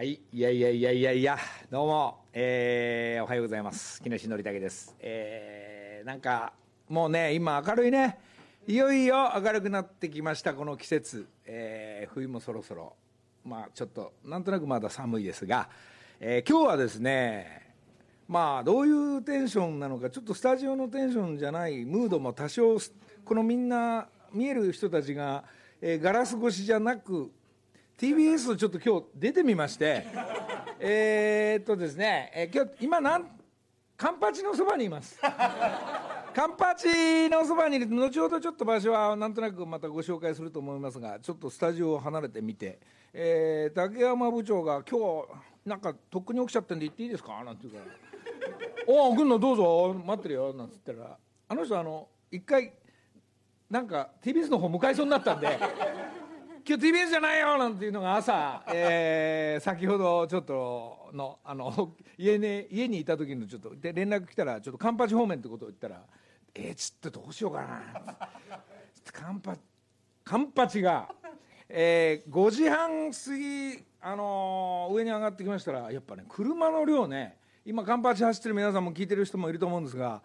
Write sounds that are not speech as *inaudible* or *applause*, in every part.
はい、いやいやいやいやいや、どうも、えー、おはようございます。木梨憲武です。えー、なんか、もうね、今明るいね。いよいよ明るくなってきました、この季節。えー、冬もそろそろ。まあ、ちょっと、なんとなくまだ寒いですが、えー、今日はですね、まあ、どういうテンションなのか、ちょっとスタジオのテンションじゃないムードも多少、このみんな、見える人たちが、えーガラス越しじゃなく、TBS ちょっと今日出てみまして、えっとですね、えー今日、今なん、カンパチのそばにいます。カンパチのそばにいると、後ほどちょっと場所はなんとなくまたご紹介すると思いますが、ちょっとスタジオを離れてみて、えー竹山部長が今日、なんかとっくに起きちゃってんで行っていいですか？なんて言うから。おお来んのどうぞ待ってるよなんつったらあの人あの一回なんか TBS の方向かいそうになったんで今日 TBS じゃないよなんていうのが朝、*laughs* えー先ほどちょっとのあの *laughs* 家,、ね、家にいた時のちょっとで連絡来たらちょっとカンパチ方面ってことを言ったらえー、ちょっとどうしようかな。カンパカンパチが、えー5時半過ぎ、あのー上に上がってきましたらやっぱね車の量ね今カンパチ走ってる皆さんも聞いてる人もいると思うんですが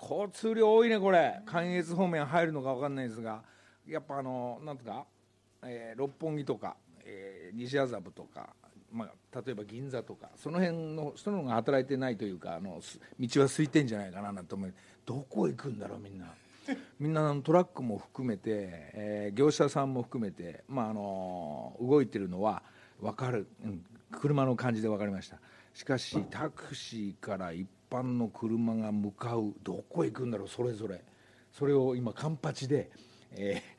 交通量多いねこれ。関越方面入るのか分かんないですがやっぱあのなんとか、えー六本木とか、えー西麻布とか、まあ、例えば銀座とかその辺の人のが働いてないというかあの道は空いてんじゃないかななんて思う。どこ行くんだろうみんな。みんなトラックも含めて、えー業者さんも含めて、まあ、あの動いてるのは分かる、うん。車の感じで分かりました。しかしタクシーから一般の車が向かうどこ行くんだろうそれぞれ。それを今カンパチで、えー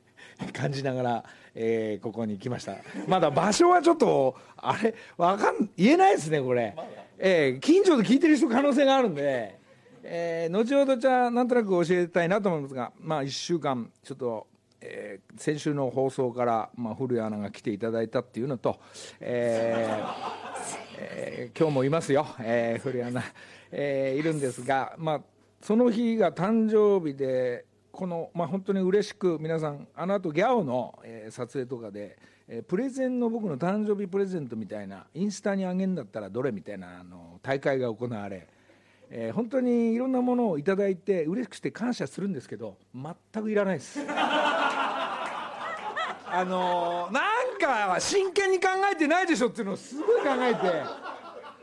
感じながら、えーここに来ました。まだ場所はちょっとあれわかん言えないですねこれ、えー近所で聞いてる人可能性があるんで。えー後ほどじゃあなんとなく教えたいなと思いますが、まあ、1週間ちょっと、えー先週の放送から、まあ、古谷アナが来ていただいたっていうのと、えーえー今日もいますよ、えー古谷アナ、えーいるんですが、まあ、その日が誕生日でこの、まあ、本当に嬉しく皆さんあのあとギャオの、えー撮影とかで、えープレゼンの僕の誕生日プレゼントみたいなインスタにあげんだったらどれみたいなあの大会が行われ、えー本当にいろんなものをいただいて嬉しくして感謝するんですけど全くいらないです。*laughs* あのーなんか真剣に考えてないでしょっていうのをすごい考えて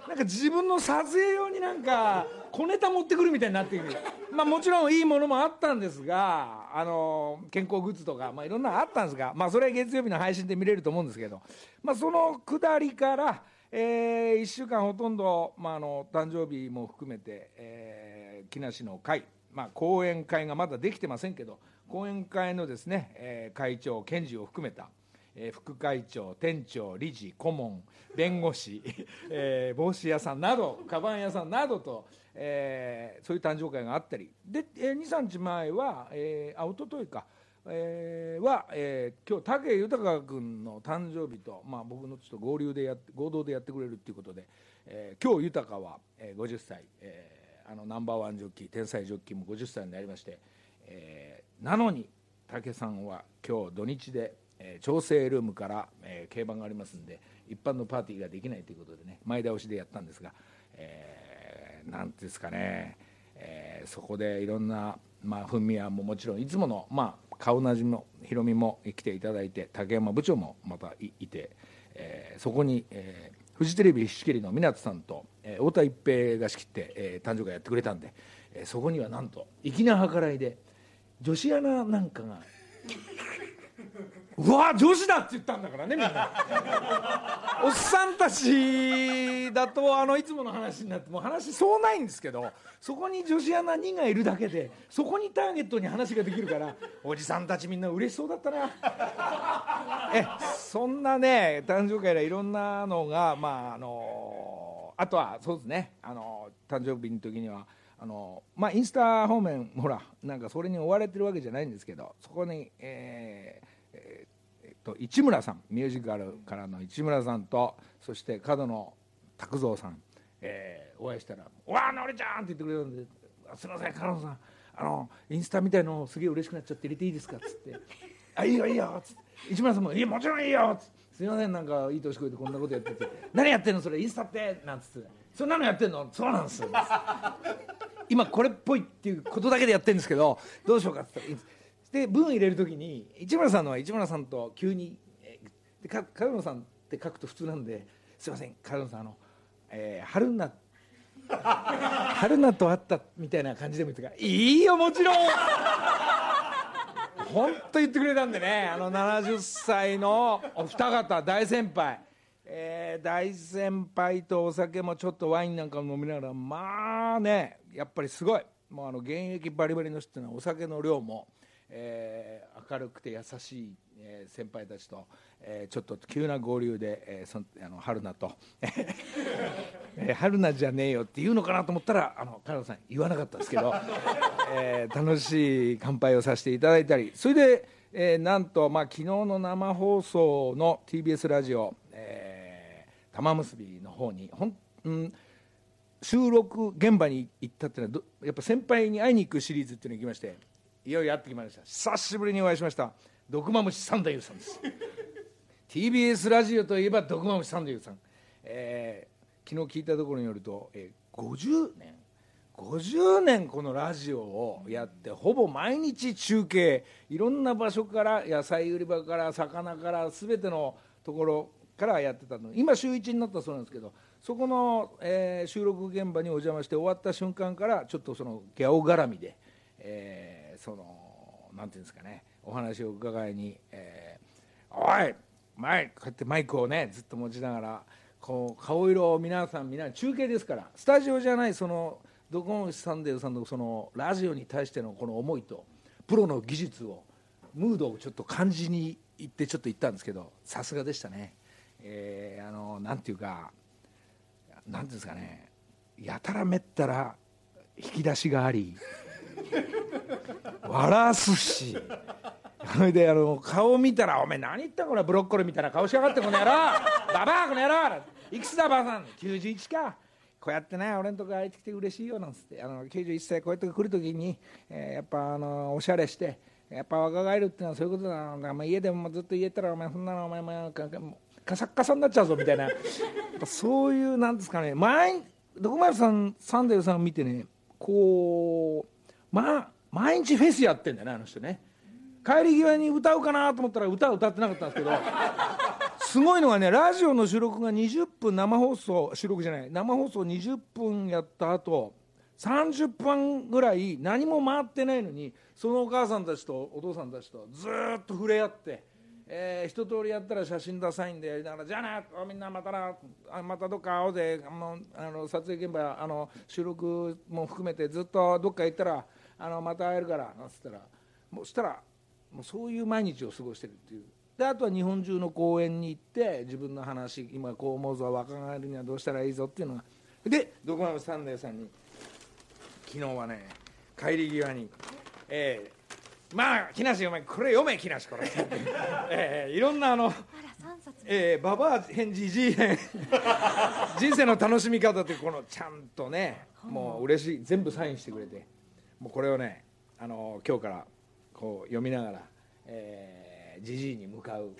なんか自分の撮影用になんか小ネタ持ってくるみたいになっているまあもちろんいいものもあったんですが、あの健康グッズとか、まあ、いろんなのあったんですが、まあ、それは月曜日の配信で見れると思うんですけど、まあ、そのくだりから、えー1週間ほとんど、まあ、あの誕生日も含めて、えー木梨の会、まあ、講演会がまだできてませんけど講演会のですね、えー会長検事を含めたえー副会長、店長、理事、顧問、弁護士、*laughs* えー帽子屋さんなど、カバン屋さんなどと、えーそういう誕生会があったり、で、えー、2、3日前は、えー、あ、一昨日か、えーは、えー今日武豊君の誕生日と、まあ、僕のちょっと合流でやって合同でやってくれるっていうことで、えー今日豊は、えー50歳、えーあのナンバーワンジョッキー天才ジョッキーも50歳になりまして、えーなのに武さんは今日土日で、えー調整ルームから、えー競馬がありますんで一般のパーティーができないということでね前倒しでやったんですが、えーなんていうんですかね、えーそこでいろんな、まあ、フミヤももちろんいつもの、まあ、顔なじみのヒロミも来ていただいて竹山部長もまたいいて、えーそこに、えーフジテレビ仕切りの湊さんと、えー太田一平が仕切って、えー誕生会やってくれたんで、えーそこにはなんと粋な計らいで女子アナなんかがうわ女子だって言ったんだからねみんな。*laughs* おっさんたちだとあのいつもの話になってもう話そうないんですけどそこに女子アナ2がいるだけでそこにターゲットに話ができるからおじさんたちみんな嬉しそうだったな。えそんなね誕生会でいろんなのがまああのあとはそうですねあの誕生日の時にはあのまあインスタ方面ほらなんかそれに追われてるわけじゃないんですけどそこにえーと市村さん。ミュージカルからの市村さんとそして角野拓三さん、えーお会いしたら「わあのりちゃん!」って言ってくれたんで「すみません角野さん。あのインスタみたいのすげえ嬉しくなっちゃって入れていいですか?」っつって「あいいよいいよ」っつって。市村さんも「いやもちろんいいよ」っつってすいませんなんかいい年こいてこんなことやってて「何やってんのそれ？インスタって」なんつって「そんなのやってんのそうなんです」今これっぽいっていうことだけでやってるんですけどどうしようかって言ったらで文入れる時に市村さんのは市村さんと急に「でかか野さん」って書くと普通なんで「すいませんか野さんあの、えー、春菜 *laughs* 春菜と会った」みたいな感じでも言ってか？ら「いいよもちろん! *laughs*」本当言ってくれたんでねあの70歳のお二方大先輩、えー、大先輩とお酒もちょっとワインなんか飲みながらまあねやっぱりすごい。もうあの現役バリバリの人っていうのはお酒の量も、えー、明るくて優しい、えー、先輩たちと、えー、ちょっと急な合流で、えー、そあの春菜と、*laughs* えー、春菜じゃねえよって言うのかなと思ったらあのカナさん言わなかったですけど、*laughs* えー、楽しい乾杯をさせていただいたりそれで、えー、なんと、まあ、昨日の生放送の TBS ラジオ、えー、玉結びの方にほん、うん収録現場に行ったっていうのはやっぱ先輩に会いに行くシリーズっていうのに行きましていよいよ会ってきました。久しぶりにお会いしました。毒まむし三太夫さんです。*laughs* TBS ラジオといえば毒まむし三太夫さん、えー、昨日聞いたところによると、えー、50年。50年このラジオをやってほぼ毎日中継。いろんな場所から野菜売り場から魚から全てのところからやってたの。今週1になったそうなんですけどそこの、えー、収録現場にお邪魔して終わった瞬間からちょっとそのギャオ絡みで、えー、そのなんていうんですかねお話を伺いに「えー、おい前こうやってマイクをねずっと持ちながらこう顔色を皆さん皆中継ですからスタジオじゃないそのドコモサンデーさんのそのラジオに対してのこの思いとプロの技術をムードをちょっと感じに行ってちょっと行ったんですけどさすがでしたね。えー、あのなんていうかなんですかねやたらめったら引き出しがあり *laughs* 笑わすし。それであの顔見たら「お前何言ったこれブロッコリーみたいな顔しやがってこの野郎。*laughs* ババアこの野郎。いくつだばあさん。91か」こうやってね俺のとこ入ってきて嬉しいよなんつって。あの91歳こうやって来る時に、えー、やっぱあのおしゃれしてやっぱ若返るっていうのはそういうことだな、まあ、家でもずっと言えたらお前そんなのお前もカサッカサになっちゃうぞみたいな。そういうなんですかね。毎徳丸さんサンデーさんを見てねこうまあ毎日フェスやってんだよねあの人ね帰り際に歌うかなと思ったら歌は歌ってなかったんですけど *laughs* すごいのがねラジオの収録が20分生放送収録じゃない生放送20分やった後30分ぐらい何も回ってないのにそのお母さんたちとお父さんたちとずっと触れ合って。えー、一通りやったら写真ダサいんでやりながら「じゃあなみんなまたなあまたどっか会おうぜあのあの撮影現場あの収録も含めてずっとどっか行ったらあのまた会えるから」なんつったら。もうしたらもうそういう毎日を過ごしてるっていう。であとは日本中の公園に行って自分の話今こう思うぞ若返るにはどうしたらいいぞっていうのが。でどこまでサンデーさんに昨日はね帰り際に、えまあ木梨お前これ読め木梨これ、えー、いろんなあのえー、ババア編じじい編人生の楽しみ方ってこのちゃんとねもう嬉しい。全部サインしてくれてもうこれをねあの今日からこう読みながらえじじいに向かう。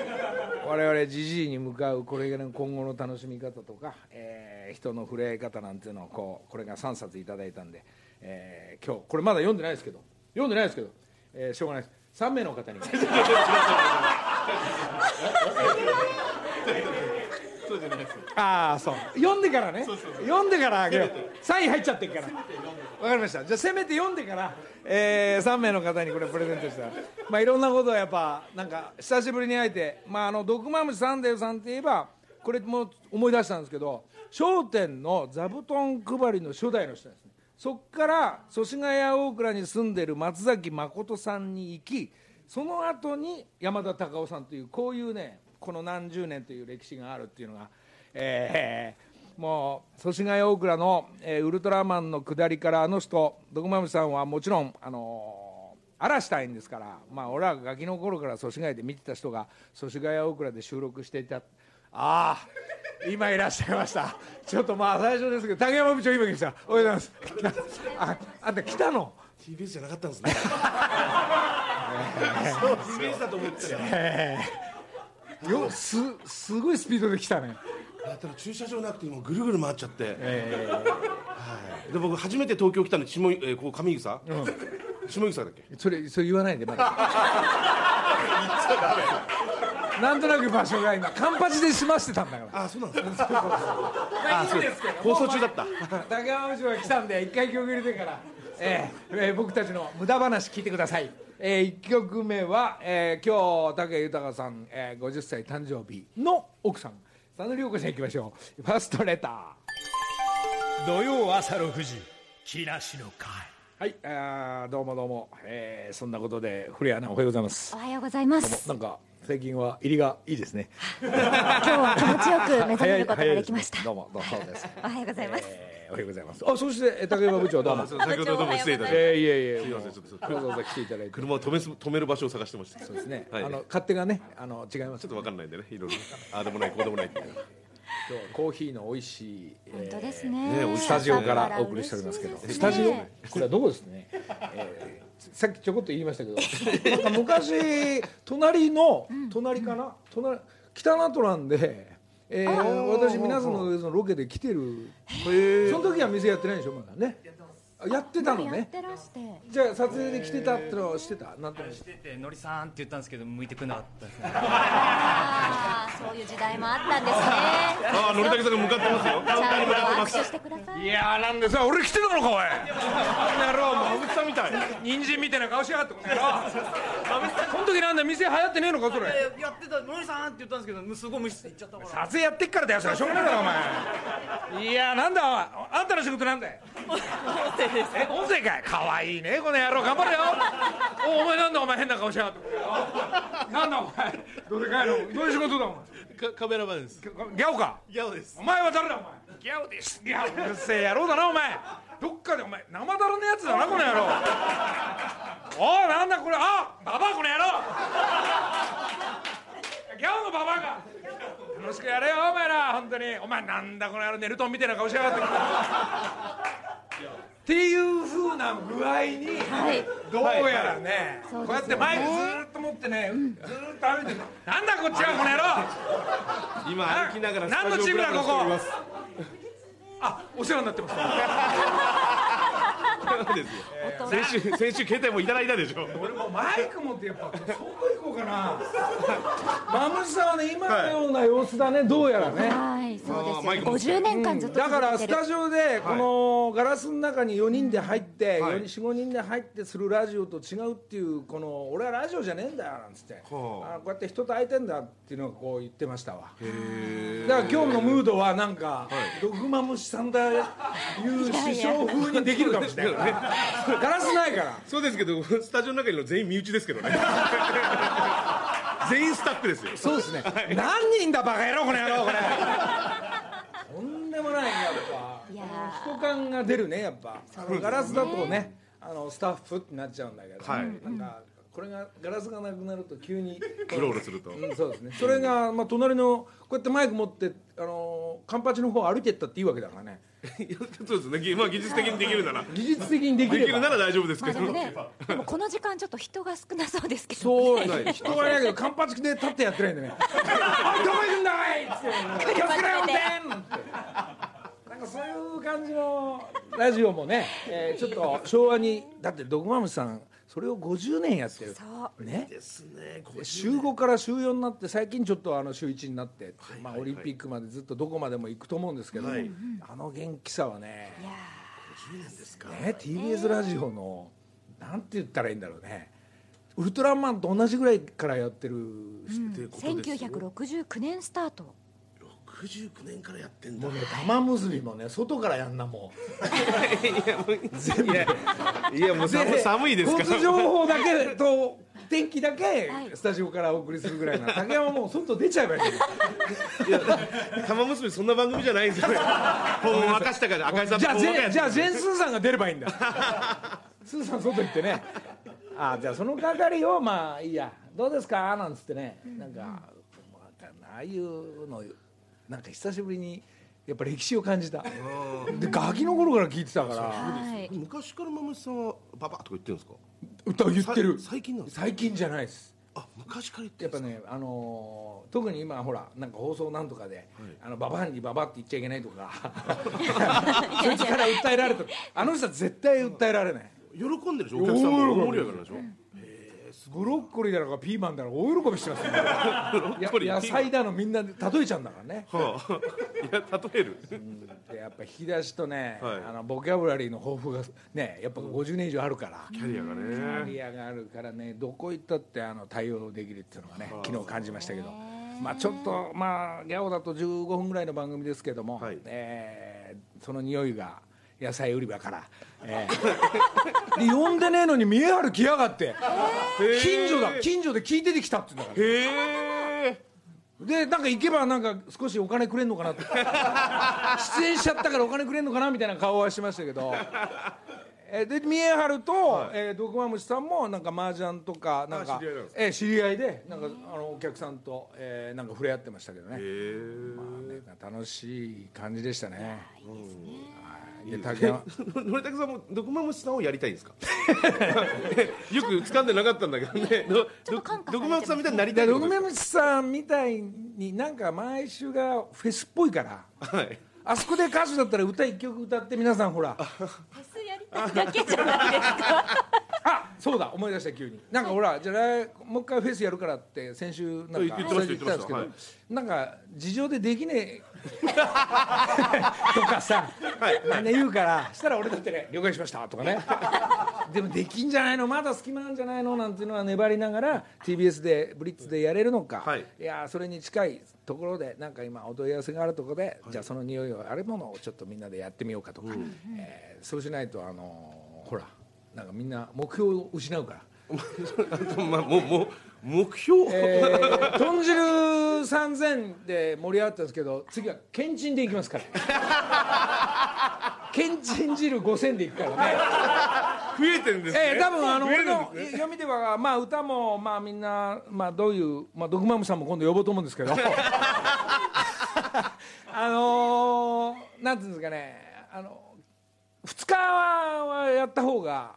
*laughs* 我々じじいに向かうこれが、ね、今後の楽しみ方とか、えー、人の触れ合い方なんていうのをこうこれが3冊いただいたんで、えー、今日これまだ読んでないですけど読んでないですけど、えー、しょうがないです。3名の方にそうじゃないです。ああそう。読んでからね。読んでからあげよう。サイン入っちゃってるから。わかりました。じゃあせめて読んでから、えー、3名の方にこれプレゼントしたら。まあいろんなことはやっぱなんか久しぶりに会えてまああの毒まむしサンデーさんって言えばこれも思い出したんですけど『笑点』の座布団配りの初代の人ですね。そこから祖師ヶ谷大蔵に住んでる松崎誠さんに行きその後に山田隆夫さんというこういうねこの何十年という歴史があるっていうのが、えー、もう祖師ヶ谷大蔵の、えー、ウルトラマンの下りからあの人ドクマムさんはもちろんあのー、嵐隊員ですからまあ俺はガキの頃から祖師ヶ谷で見てた人が祖師ヶ谷大蔵で収録していた。ああ今いらっしゃいました。ちょっとまあ最初ですけど竹山部長今来た。おはようございます。ああんた来たの？TBS じゃなかったんですね。*laughs* TBS だと思ってたよすすごいスピードで来たね。だったら駐車場なくてもうぐるぐる回っちゃって、えはい、で僕初めて東京来たの下、えー、ここ上草、下草だっけ？ーそれそれ言わないでまだ。*laughs* なんとなく場所が今カンパチで済ましてたんだからあそうなんですか。まあいいんです放送中だった。竹山部長が来たんで一回曲入れてから、えーえー僕たちの無駄話聞いてください、え1曲目は、えー今日武豊さん、えー50歳誕生日の奥さん佐野涼子さんいきましょう。ファーストレター。土曜朝6時木梨の会。はいあーどうもどうも、えーそんなことで古谷アナおはようございます。おはようございます。なんか最近は入りがいいですね。今日は気持ちよく目覚めることができました。どうもどうもそうです、おはようございます。えーおはようございます。あそしてえー竹山部長どうも。先ほどどうも失礼いたしましえーいえいえすいませんちょっとわざわざ来ていただいて。た車を止めす止める場所を探してましたちょそうですね、はい。あの勝手がねあの違います。っとわかんないんでねいろいろああでもないこうでもないっていう。今日はコーヒーの美味しい、本当ですね。スタジオからお送りしておりますけど、スタジオ？これはどこですね、えーさっきちょこっと言いましたけど。なんか昔隣の隣かな、隣北ナトランで、えー私皆さんのそのロケで来てる。へその時は店やってないでしょまだね。あやってたのやっねてらして。じゃあ撮影で来てたってのはしてた？なんとなく。しててのりさんって言ったんですけど向いてくれなかったですね。*laughs* ああ、そういう時代もあったんですね。*laughs* ああのりたけさんが向かってますよ。ちゃんと握手してください。*laughs* いやーなんでさ俺来てたのかおい。この野郎もう野口さんみたい。人参みたいな顔しやがってこの時なんだ店流行ってねえのかそれ。やってたのりさんって言ったんですけどすごい無視して行っちゃったから。撮影やってっからだよそれしょうがないだろお前。いやなんだあんたの仕事なんだよえ音声かい。かわいいねこの野郎。頑張れよ。おお前なんだお前変な顔しやがって。なんだお前。どうでかいの？どういう仕事だお前？カメラマンです。ギャオか？ギャオです。お前は誰だお前？ギャオです。ギャオうるせえ野郎だなお前。どっかでお前生だらのやつだなこの野郎おいなんだこれあババアこの野郎ギャオのババアが楽しくやれよお前。ら本当にお前なんだこの野郎ネルトンみたいな顔しやがって。っていうふうな具合に、はい。どうやらね、そうですよね。こうやってマイクずーっと持ってね、ずーっと歩いてる。なんだこっちはこの野郎。今歩きながら何のチームだここ。あお世話になってますですよ。先週先週携帯もいただいたでしょ。俺もマイク持ってやっぱ外行こうかな。*laughs* マムシさんはね今のような様子だね。どうやらね。はい、そうですよ。ク持って。50年間ずっとだからスタジオでこのガラスの中に4人で入ってはい。45人で入ってするラジオと違うっていうこの俺はラジオじゃねえんだよなんつって。はあ。あこうやって人と会えてんだっていうのをこう言ってましたわ。へだから今日のムードはなんかドクマムシさんだいう師匠風にできるかもしれないからね *laughs* ガラスないからそうですけどスタジオの中にいるの全員身内ですけどね *laughs* 全員スタッフですよそうですね。何人だバカ野郎この野郎これ。とんでもないねやっぱ。いやー人感が出るねやっぱ。ガラスだとね、あのスタッフってなっちゃうんだけど、はいなんかこれがガラスがなくなると急に。*laughs* クロールするとうん、そうですね。それがまあ隣のこうやってマイク持ってあのカンパチの方歩いてったっていいわけだからね。い *laughs* やそうですねぎまあ技術的にできるなら技術的にでき。できるなら大丈夫ですまけどあでもね、でもこの時間ちょっと人が少なそうですけど。そうね、人はいないけど、カンパチで立ってやってないんでね。*laughs* おい、どこ行くんだおいっつって、気をつけろ。なんかそういう感じのラジオもね、えーちょっと昭和に、だって、ドクマムシさん、それを50年やってる。そう。ね。ですねこ週5から週4になって最近ちょっとあの週1になって、まあ、オリンピックまでずっとどこまでも行くと思うんですけど、はいあの元気さはねいやですかね TBS ラジオのなんて言ったらいいんだろうねウルトラマンと同じぐらいからやってるってーことですよ1969年スタート。69年からやってんだ。もうね玉結びもね外からやんなもいやいや。もうう寒寒いですか交通情報だけと天気だけはい。スタジオからお送りするぐらいな。竹山もう外出ちゃえばいいいや玉結びそんな番組じゃないんですよね。本を明かしたから赤井さんじゃあじゃあジェンスーさんが出ればいいんだ。スーさん外行ってね。あじゃあその係をまあいいや。どうですか？なんつってね。なんか、まあああいうのなんか久しぶりにやっぱ歴史を感じた。でガキの頃から聞いてたから。はい。昔からマムシさんはババアとか言ってるんですか？歌言ってる。さ最近なんですか？最近じゃないです。あ昔から言ってやっぱね、あのー特に今ほらなんか放送なんとかで、あのババアにババアって言っちゃいけないとか。*laughs* そいつから訴えられてるあの人は絶対訴えられない。喜んでるでしょ？お客さんも盛り上がるでしょ？ブロッコリーだろうがピーマンだろうが大喜びしてますよ、ね、野菜だのみんなで例えちゃうんだからね。はあいや例える。でやっぱ引き出しとね、はい。あのボキャブラリーの豊富がねやっぱ50年以上あるから、キャリアがキねャリアがあるからねどこ行ったってあの対応できるっていうのがね昨日感じましたけど。まあちょっとまあギャオだと15分ぐらいの番組ですけども、はい。えーその匂いが野菜売り場から、えー *laughs* で呼んでねえのに見え張る来やがって。近所だ。近所で聞いててきたって言うんだから。へえ。でなんか行けばなんか少しお金くれんのかなって。*laughs* 出演しちゃったからお金くれんのかなみたいな顔はしましたけど。えで三重春と、えー、毒マムシさんもなんか麻雀とかなんかあ知り合いえー知り合いでなんかあのお客さんと、えーなんか触れ合ってましたけどね,、まあね楽しい感じでしたね。はいで竹山のりたけさんも毒マムシさんをやりたいんですか？*laughs* よく掴んでなかったんだけどね。どちょっと感化されてます。ね毒マムシさんみたいになりたいでってことです毒マムシさんみたいになんか毎週がフェスっぽいから。はい。あそこで歌手だったら歌一曲歌って皆さんほら。フェスやりたいだけじゃないですか。あそうだ思い出した急に。なんかほらじゃあ来もう一回フェスやるからって先週なんか言ってましたけど、なんか事情でできねえとかさ、みんな言うから。したら俺だってね了解しましたとかね。*laughs* でもできんじゃないの？まだ隙間なんじゃないの？なんていうのは粘りながら TBS でブリッツでやれるのか、はい。やそれに近いところでなんか今お問い合わせがあるところで、じゃあその匂いをあるものをちょっとみんなでやってみようかとか、えーそうしないとあのーほらなんかみんな目標を失うから。*laughs* まあもうもう目標、えー、豚汁3000で盛り上がったんですけど次はけんちんでいきますから。*laughs* けんちん汁5000でいくからね。増えてるんですね。えー、多分あの俺の読みではまあ歌もまあみんなまあどういうまあドクマムさんも今度呼ぼうと思うんですけど。*laughs* あのー、なんていうんですかね。あの2日はやった方が。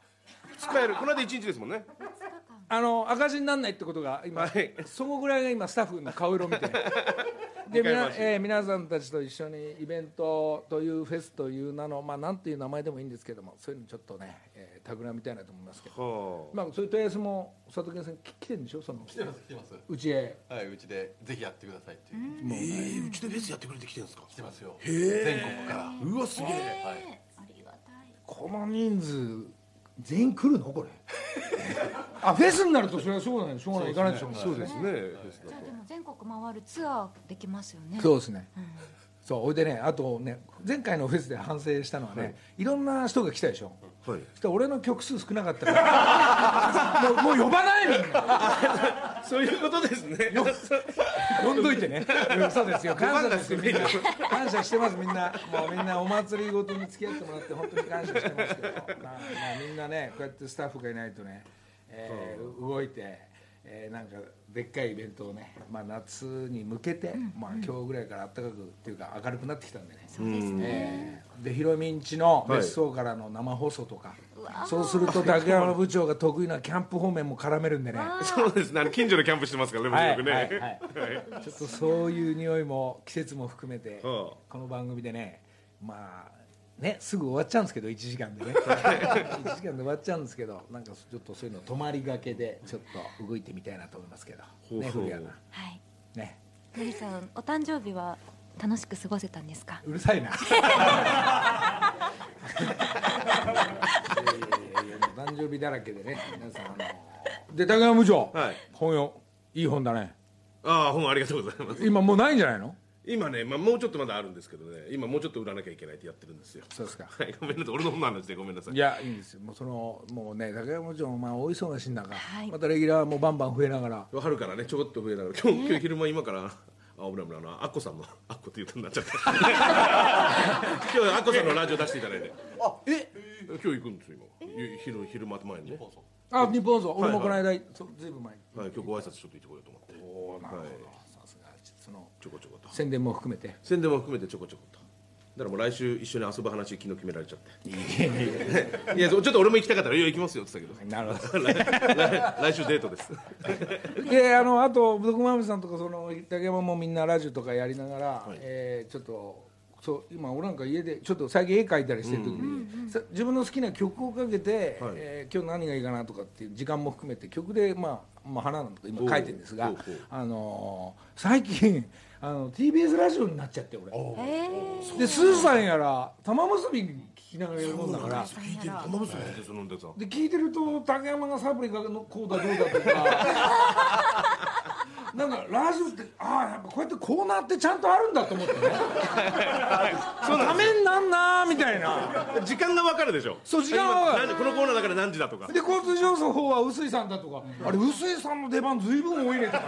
使える。この間一日ですもんねあの赤字にならないってことが今、はい。そこぐらいが今スタッフの顔色を見て。*laughs* で理解回しみな、えー皆さんたちと一緒にイベントというフェスという名のまあなんていう名前でもいいんですけどもそういうのちょっとね、えー、企みたいなと思いますけど、はまあそういう問い合わせも佐藤健さんき来てるんでしょ？その来てます来てます。うちへ。はいうちでぜひやってくださいっていう。あ、えー、うちでフェスやってくれてきてるんですか？来てますよ。へえ全国から。うわすげえ。はい。ありがたい。この人数全員来るの？これ。*laughs* あフェスになるとそれはそうなんでしょうがない。行かないでしょうがない。そうですね。フェスだじゃあでも全国回るツアーできますよね。そうですね、そうほいでねあとね前回のフェスで反省したのはね、い、ろんな人が来たでしょ。とはい。そしたら俺の曲数少なかったから。*laughs* もうもう呼ばないみんなそういうことですね。呼んどいてね。そうですよ。感謝ですよ。みんな。感謝してますみんな。もうみんなお祭りごとに付き合ってもらって本当に感謝してますけど、まあまあ、みんなねこうやってスタッフがいないとね、えー動いて、えーなんかでっかいイベントをね、まあ、夏に向けて、まあ、今日ぐらいから暖かくっていうか明るくなってきたんでね、そうですね。えーでひろみんちの別荘からの生放送とか、そうすると竹山部長が得意なキャンプ方面も絡めるんでね。そうです。ねあの近所でキャンプしてますからねはい僕よくね、はい。はい。ちょっとそういう匂いも季節も含めてはこの番組でねまあねすぐ終わっちゃうんですけど1時間でね。*laughs* 1時間で終わっちゃうんですけどなんかちょっとそういうの泊まりがけでちょっと動いてみたいなと思いますけど。ねほうほう。古谷さはい。んね。のりさんお誕生日は楽しく過ごせたんですか？うるさいな *laughs* 誕生日だらけでね皆さんあので竹山部長、はい。本よいい本だね。ああ本ありがとうございます。今もうないんじゃないの？今ね、まあ、もうちょっとまだあるんですけどね今もうちょっと売らなきゃいけないってやってるんですよ。そうですか。はいごめんなさい。俺の本の話でごめんなさい。いやいいんですよ。もうそのもうね竹山部長もまあ大忙しい中、はい。またレギュラーもバンバン増えながら。春からねちょこっと増えながら。今日今日昼間今からあ危ない危ないなアッコさんのアッコって言うとになっちゃった。今日アッコさんのラジオ出していただいて。あえ？今日行くんですよ今。ゆ昼昼間前にね。あ日本放送。俺もはい。この間、そずいぶん前に。はい今日ご挨拶ちょっと行ってこようと思って。おおなるほど、はい。さすがそのちょこちょこと。宣伝も含めて。宣伝も含めてちょこちょことだからもう来週一緒に遊ぶ話昨日決められちゃって。いやちょっと俺も行きたかったら「いや行きますよ」って言ってなるほたけど。来 *laughs* 来週デートです。どであのあとブドクマムさんとかその竹山もみんなラジオとかやりながら、えーちょっとそう今俺なんか家でちょっと最近絵描いたりしてる時に、さ自分の好きな曲をかけて、はい。えー今日何がいいかなとかっていう時間も含めて曲でまあ、まあ、花なんとか今書いてるんですがあのー最近あの TBS ラジオになっちゃって俺。えでスーさんやら玉結び聞きながらやるもんだから。聞いてる。玉結びでそのんでさで聞いてると竹山がサプリがのこうだどうだとか。*laughs* なんかラジオってああやっぱこうやってコーナーってちゃんとあるんだと思ってね。そのためになんなーみたいな。時間が分かるでしょ。そう時間が分かる。このコーナーだから何時だとか。で交通情報は臼井さんだとか。あれ臼井さんの出番ずいぶん多いねとか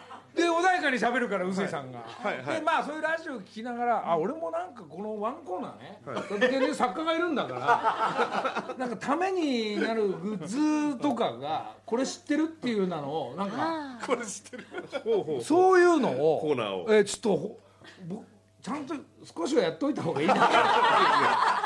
ね *laughs* で穏やかに喋るから臼井さんが、はい。はいでまあそういうラジオ聞きながらあ俺もなんかこのワンコーナーね、だってね作家がいるんだから *laughs* なんかためになるグッズとかがこれ知ってるっていうなのをなんかこれ知ってる。ほうほう。そういうのをコーナーを。えちょっとほぼちゃんと少しはやっといた方がいいな *laughs*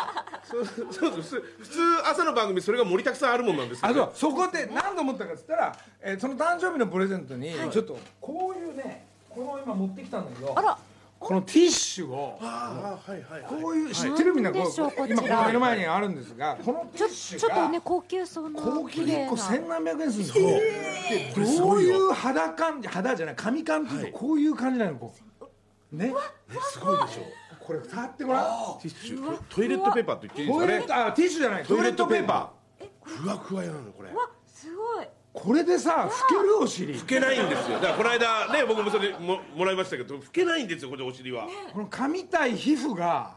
そうそうです普通朝の番組それが盛りだくさんあるもんなんですよあそうそこで何度思ったかっつったら、えーその誕生日のプレゼントにちょっとこういうねこの今持ってきたんだけどあら。このティッシュをああはいはいこういう知ってるみんなこなんでしょううこちら。今この目の前にあるんですがこのテちょィッシちょっとね高級そうな高級1個千何百円するんですよ。でどういう肌感？肌じゃない紙感っていうとこういう感じなのこう。ね。すごいでしょこれ触ってごらん。ティッシュ。トイレットペーパーって言っていいですか？ねトイレットあティッシュじゃない。トイレットペーーパー。ふわふわやなのこれ。わすごい。これでさ拭けるお尻。拭けないんですよ。だからこの間ね僕もそれももらいましたけど拭けないんですよこれお尻は。この髪対皮膚が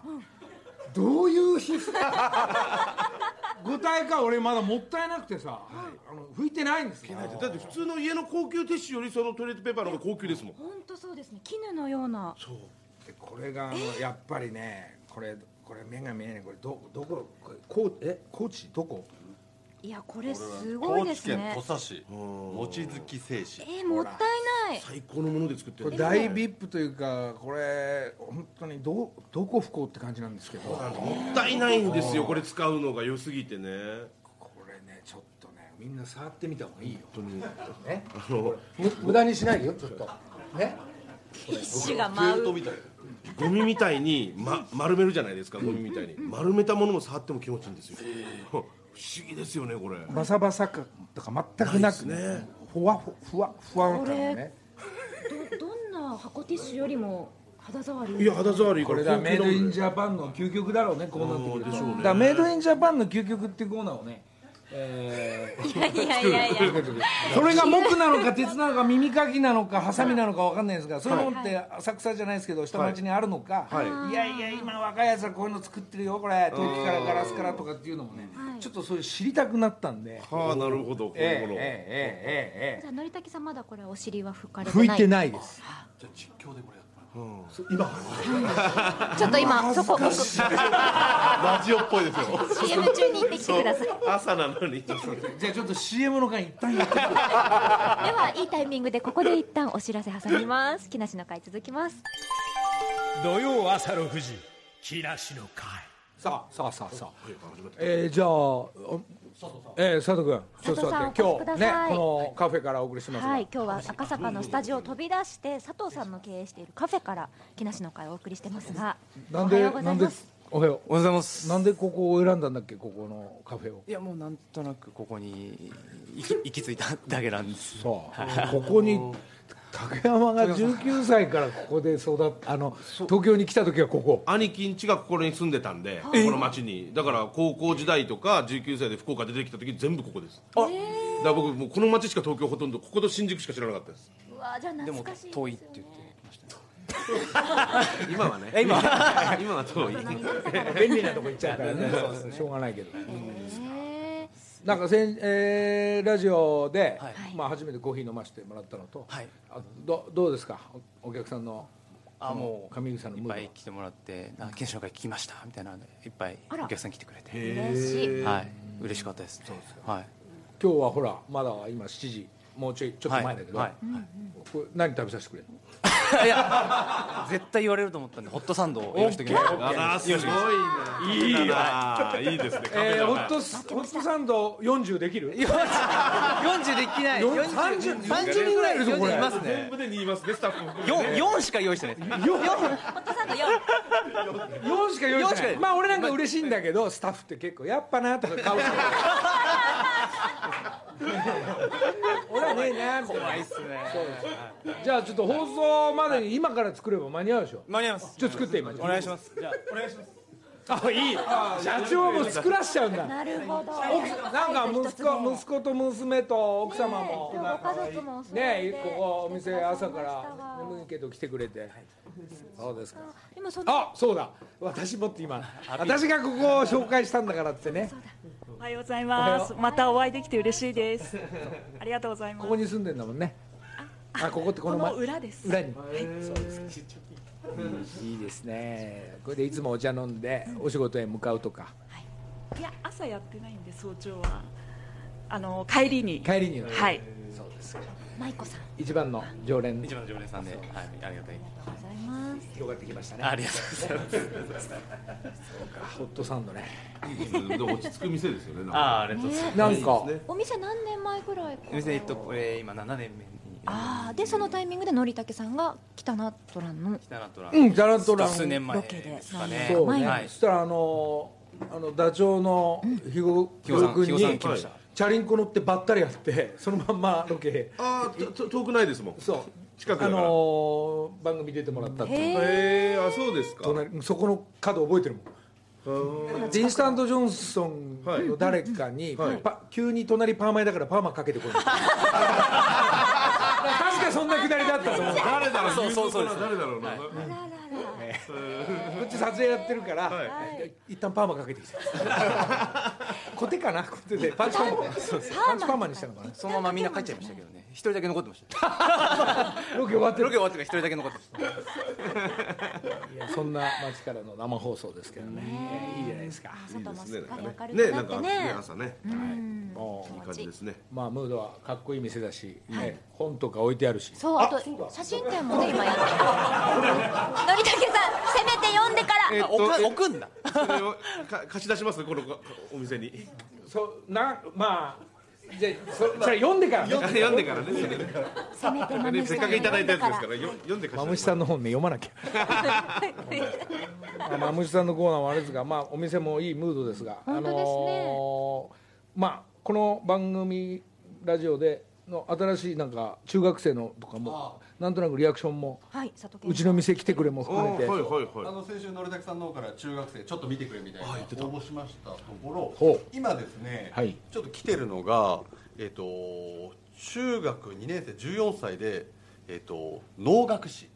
どういう皮膚？*laughs* 具体化俺まだもったいなくてさ、あの拭いてないんですよ。だって普通の家の高級ティッシュよりそのトイレットペーパーの方が高級ですもん。本当そうですね。絹のような。そうでこれがやっぱりねこれこれ目が見えない。これどどこ？これこうえ？高知？どこ？いやこれすごい高知県ですね土佐市。望月製紙。えー、もったいない。最高のもので作ってる。大ビップというかこれ本当にどどこ不幸って感じなんですけど。こもったいないんですよこれ使うのが良すぎてね。れねちょっとねみんな触ってみた方がいいよ。本当に。ね。あのむ無駄にしないでよちょっと。ね。ティッシュが舞うルトみたいゴミみたいに、ま、丸めるじゃないですかゴミみたいに。丸めたものも触っても気持ちいいんですよ。不思議ですよねこれ。バサバサ感とか全くなくないですね。ふわふふわふわ感がね。どどんな箱ティッシュよりも肌触りいや肌触り。いいからこれだメイドインジジャパンの究極だろうねこうなってくると。でしょうね。だからメイドインジャパンの究極っていうコーナーをねえー。いやいやいやいやそれが木なのか鉄なのか耳かきなのかハサミなのかわかんないですがそういうのって浅草じゃないですけど下町にあるのか、はい。い、やいや今若いやつはこういうの作ってるよこれ。陶器からガラスからとかっていうのもね、ちょっとそれ知りたくなったんで。はあなるほどこういうもの、えええええええじゃあのりたけさんまだこれお尻は拭かれえてない？拭いてないです。じゃあ実況でこれやっちょっと今そこラジオっぽいですよ。CM 中に行ってきてください。で朝なのに。じゃあちょっと CM の間一旦やって。みてはいいタイミングでここで一旦お知らせ挟みます。木梨の会続きます。土曜朝6時木梨の会。さあさあさあさあ。えー、じゃあおえー、佐藤君。佐藤さんお越しくだ今日ねさい。このカフェからお送りしてますが、はい今日は赤坂のスタジオを飛び出して佐藤さんの経営しているカフェから木梨の会をお送りしてますが。なんでおはようござないんでますおはよおはようございます。うなんでここを選んだんだっけここのカフェを？いやもうなんとなくここに行き行き着いただけなんです。さあここに竹山が19歳からここで育っあの東京に来た時はここ。兄貴んちがここに住んでたんでこの町に。だから高校時代とか19歳で福岡出てきた時全部ここです。だから僕もうこの町しか東京ほとんどここと新宿しか知らなかったです。うわじゃあでも懐かしいですよ遠いっねて言ってました *laughs* 今はね。今今は遠い。便利なとこ行っちゃうからねしょうがないけど。へなんかせん、えーラジオで、はい。まあ、初めてコーヒー飲ませてもらったのと、はい。あどどうですか？おお客さんのあもう上口さんのいっムードぱい来てもらって「あ研修の会聞きました」みたいなのでいっぱいお客さん来てくれて。ー嬉しい。はい。嬉しかったです。はい。今日はほらまだ今7時もうちょいちょっと前だけど、はい。これ何食べさせてくれるの？は *laughs* いいや絶対言われると思ったんでホットサンドを用意しておきましたあらすごいないいい。いいですねえー、ホットスホットサンド40できる？40できない。よ40 30 30人ぐらいいるぞこれ40いますね。全部で2いますねスタッフ含めて。ね 4, 4しか用意してない。ですホットサンド4 4しか用意してない。四しか。まあ俺なんか嬉しいんだけどスタッフって結構やっぱなとか顔して俺はねえなみたいな怖いっすね。じゃあちょっと放送までに今から作れば間に合うでしょ？間に合います。ちょっと作って今。お願いします。じゃあ。あいい。社長も作らしちゃうんだ。なるほど。なんか息子息子と娘と奥様も。ご家族も揃ねここお店朝から眠いけど来てくれて。そうですか。今そあそうだ。私もって今私がここを紹介したんだからってね。おはようございます。またお会いできて嬉しいです。*laughs* ありがとうございます。ここに住んでんだもんね。あここってこのこ前の裏です。裏に。そうです。かいいですね。これでいつもお茶飲んでお仕事へ向かうとか。い。や朝やってないんで早朝は。あの帰りに。帰りに。ははい。そうです。か。舞子さん。あ一番の常連。一番の常連さんで、はい、ありがたいりがとうございます。広がってきましたね。ありがとうございます。*laughs* ホットサンドね。落ち着く店ですよねあありがとうございます。なんか。お店何年前ぐらいかお店えっとこれ今7年目に。ああでそのタイミングでのりたけさんが北ナトランの。北ナトラうんザラトラン。数年前ロケでですかね。そうね、したらあのあのダチョウの肥後君にチャリンコ乗ってばったりやってそのまんまロケ。へあーとと遠くないですもん。そう。あ近くだから。のー番組出てもらったっていう。へえあそうですか。隣そこの角覚えてるもん。でインスタント・ジョンソンの誰かに、はい。パ急に隣パーマイだからパーマかけてこい。*laughs* 確かそんなくだりだったと思う。誰だろうそうそうそうです誰だろうな。あらららこっち撮影やってるから、はい。一旦パーマかけてきた *laughs* コテかな？コテで。パンチパーマ。そうそう。パンチパーマにしたのかな？そのままみんな帰っちゃいましたけどね。一人だけ残ってました。ロケ終わってる。ロケ終わってから一人だけ残ってました。いやそんな街からの生放送ですけどね。いいじゃないですか。外もすっかり明るねくなんってなかねね。朝ねもい。い感じですね。うまあムードはかっこいい店だし、ね本とか置いてあるし。そうあと写真展もね今やってる。のりたけさんせめて読んでから。えっとく置くんだ。それをか貸し出しますこのかお店に。そうなまあじゃあそそれ読んでからね。読んでからね。せめてまむしさんねせっかくいただいたやつですからよ読んで貸しマムシさんの本ね読まなきゃ。ま *laughs* あマムシさんのコーナーもあれですがまあお店もいいムードですが本当ですね。のーまあこの番組ラジオでの新しいなんか中学生のとかもなんとなくリアクションもうちの店来てくれもあ含めてーはいはいあはい。の先週のりたけさんの方から中学生ちょっと見てくれみたいな。応募しましたところ今ですね、はい。ちょっと来てるのがえっ、と中学2年生14歳でえっ、と能楽師。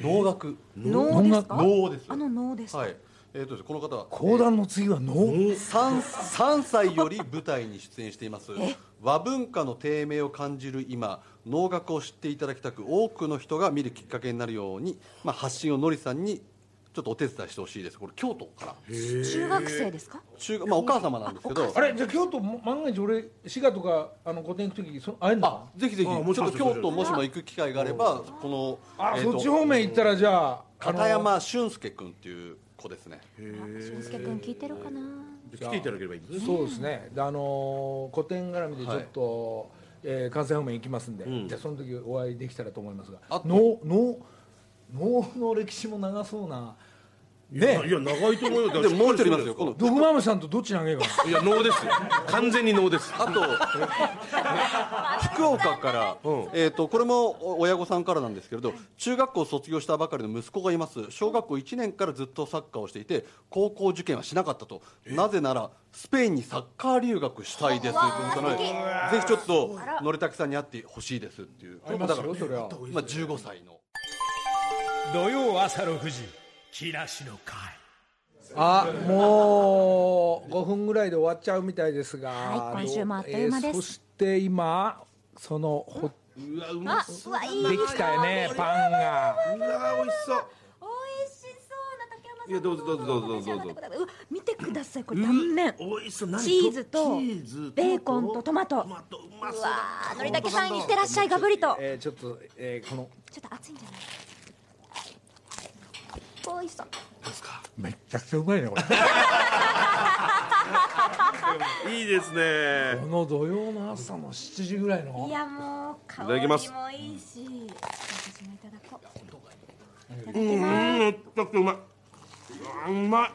能楽。能ですか？能ですあの能ですか、はい。えっ、とこの方は講談の次は能。3, 3歳より舞台に出演しています和文化の低迷を感じる今能楽を知っていただきたく多くの人が見るきっかけになるように、まあ、発信をのりさんにちょっとお手伝いしてほしいです。これ京都から。中学生ですか？中まあ、お母様なんですけど。あれじゃあ京都も万が一俺滋賀とかあの個展行く時そ会えるのか？ぜひぜひ。ちょっと京都もしも行く機会があればこの、あ、えーとそっち方面行ったらじゃあ片山俊介君っていう子ですね。俊介君聞いてるかな？来ていただければいいですね。そうですね。であのー古典絡みでちょっと、えー関西方面行きますんで、ん。じゃあその時お会いできたらと思いますが。能能能の歴史も長そうないねやいや長いと思うよ。でももう一人いますよこのドグマムさんとどっち長いかな？いや能ですよ。完全に能です。あと *laughs* 福岡から、うん。えー、とこれもお親御さんからなんですけれど中学校を卒業したばかりの息子がいます。小学校1年からずっとサッカーをしていて高校受験はしなかったと。なぜならスペインにサッカー留学したいです。ということなのでぜひちょっとのりたけさんに会ってほしいですっていう。ありますよ。それはまあ、15歳の。土曜朝6時木梨の会。あもう5分ぐらいで終わっちゃうみたいですが、はい今週もあっという間です。えーそして今そのほうわうまあうわいい。できたよねパンが。うわ美味しそう。美味しそうな竹山いやどうぞどうぞどうぞどうぞ召し上がってください。うわ見てくださいこれ断面。おいしそう。何チーズとチーズベーコンとトマト。トマトうまそう。うわーのりたけさんいってらっしゃいガブリとえーちょっと、えーこの。ちょっと熱いんじゃない？おいしそう。めっちゃくちゃうまいねこれ *laughs* いいですね。この土曜の朝の7時ぐらいの。いやもう香いただきます。りもいいし私もいただこううんめっちゃくちゃうまい。うまい。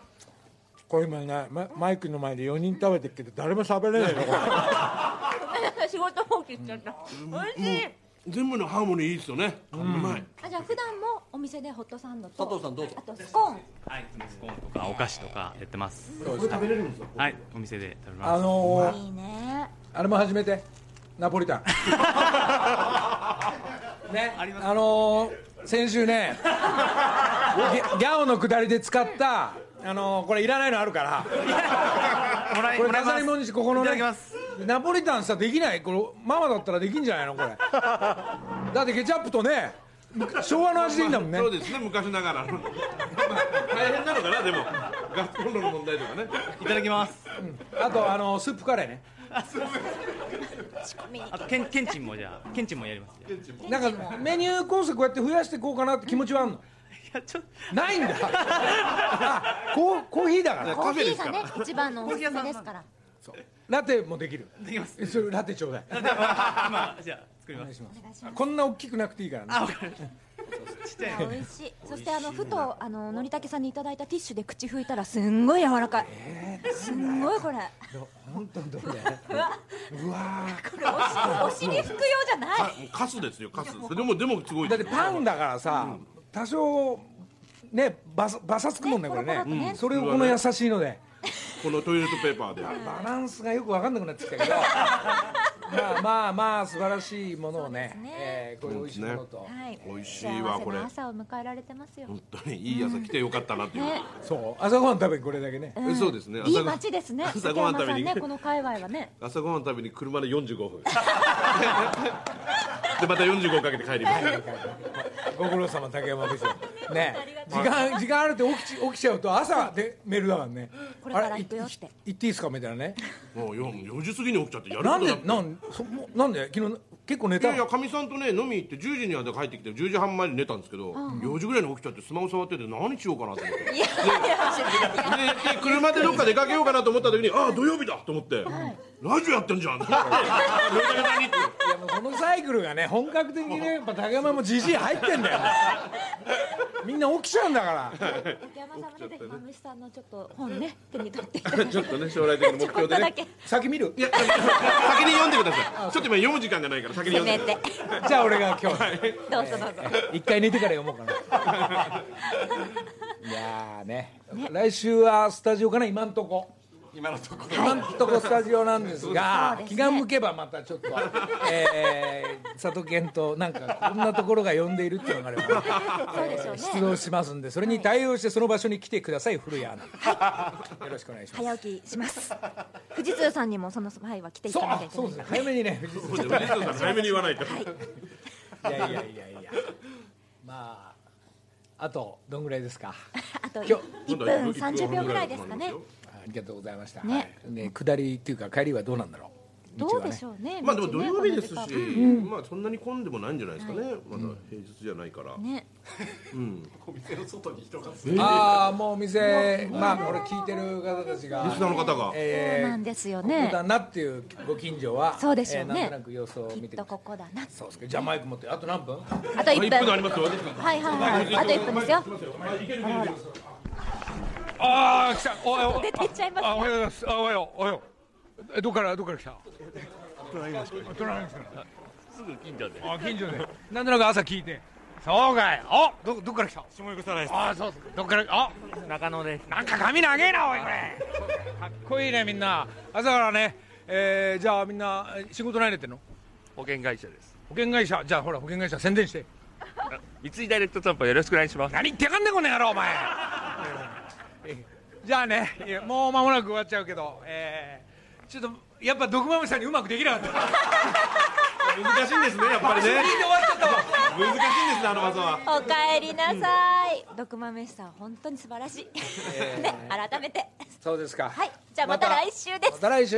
これ今ねママイクの前で4人食べてるけど誰も喋れないの。こ *laughs* れ仕事放棄しちゃった。美味しい全部のハーモニーいいですよね。うまいあじゃあ普段もお店でホットサンドと佐藤さんどうぞあとスコーン。はいスコーンとかお菓子とかやってます。これ食べれるんですよはい。お店で食べあます。のーいいね。あれも始めて？ナポリタン。*laughs* ねあのー先週ねギャオの下りで使ったあのーこれいらないのあるから。これ飾り物にしてここのいただねきますナポリタンさできない？これママだったらできんじゃないの？これ。*laughs* だってケチャップとね昭和の味でいいんだもんね。そうですね昔ながらの。大変なのかなでも。ガスコンロの問題とかね。いただきます。あとあのスープカレーね。あとけんけんちんもじゃあけんちんもやりますいなんかメニュー構成こうやって増やしていこうかなって気持ちはあんの？やちょっないんだ。あコーコーヒーだから。コーヒーがね一番のおすすめですからラテもできる。できます。えそれラテちょうだい。*laughs* 今じゃあ作ります。お願いします。こんな大きくなくていいからね。あわかる。ちっちゃい美味しい。そしてあのふとあののりたけさんにいただいたティッシュで口拭いたらすんごい柔らかい、すんごいこれ。本当にどれうわ。これおしお尻拭くようじゃない。カスですよカス。でもでもすごい。だってパンだからさ、多少ねバサバサつくもんねこれね。ねポロポロっとね。それをこの優しいので *laughs* このトイレットペーパーで。バランスがよく分かんなくなってきたけど。*laughs* まあまあまあ素晴らしいものをねね。えーこういう美味しいものと、はい。美味しいわこれ。朝を迎えられてますよ。本当にいい朝来てよかったなっていう、ね。そう。朝ごはん食べにこれだけね、えそうですね。いい朝ご街ですね。朝ごはん *laughs* 食べに。ねこの界隈はね。朝ごはん食べに車で45分。でまた45かけて帰ります。ご苦労様竹山部長ね。時間時間あるって起きち起きちゃうと朝でメールだからねこれからあれ行くよって。行っていいですか？みたいなね。もう 4, 4時過ぎに起きちゃってやるなんでことなくてなんそもうなんで？昨日結構寝た。いやいやかみさんとね飲み行って10時には帰ってきて10時半前に寝たんですけど、4時ぐらいに起きちゃってスマホ触ってて何しようかなと思って。いやいやいやでで車でどっか出かけようかなと思った時にああ土曜日だと思って、ラジオやってんじゃん。いやもうこのサイクルがね本格的にね *laughs* やっぱ竹山もじじい入ってんだよみんな起きちゃうんだから。竹山さんもねぜひまむしさんのちょっと本ね手に取って。*laughs* ちょっとね将来的な目標でね。先見る？いや先に読んでください。ちょっと今読む時間がないから先にせ読んで *laughs* じゃあ俺が今日。どうぞどうぞ。一回寝てから読もうかな。いやーね。来週はスタジオかな今んとこ今のところ。今んとこスタジオなんですがね。気が向けばまたちょっと、えー、佐藤健となんかこんなところが呼んでいるっていうのがあればそうでしょう出ね動しますんでそれに対応してその場所に来てください古谷アナ、よろしくお願いします。早起きします。富士通さんにもその際は来ていそうかなきゃいけそうないですね。早めにね藤井さん。藤田さん早めに言わないと、い。やいやいやいや。まああとどんぐらいですか？*laughs* あと今日。1分30秒ぐらいですかねありがとうございました、ね。はい。ね下りっていうか帰りはどうなんだろう。どうでしうょうね。まあでも土曜日ですし、まあそんなに混んでもないんじゃないですかね、まだ平日じゃないから、ね。ああもうお店まあこれ聞いてる方たちが。リスナーの方が、そうえーなんですよここねだなっていうご近所はそうでしょうね。えーなんとなく様子をき見てっとここだなそうですか。じゃあマイク持ってあと何分？あと1 1分分ありますよ。はいはいはい。あと1分ですよああ来た。おはよう出てっちゃいますおはようございます。あおはよう。おはよう。えどっからどっから来た？隣町隣町か。らすぐ近所で。あ近所で。なんとなく朝聞いて。そうかいあどどっから来た？下横沢です。ああそう。どっから？あ中野です。なんか髪長えなおいこれ。かっこいいねみんな。朝からねえー、じゃあみんなえ仕事何やってんの？保険会社です。保険会社？じゃあほら保険会社宣伝して。三井ダイレクトトランプよろしくお願いします。何言ってかんねんこの野郎お前。えじゃあねもう間もなく終わっちゃうけどえー、ちょっとやっぱ毒まむしさんにうまくできなかった。難しいんですねやっぱりね。難しいんですねあの技は。おかえりなさい。毒豆飯さん本当に素晴らしい、*laughs* ね改めて。そうですか。はい。じゃあまた。来週です。また来週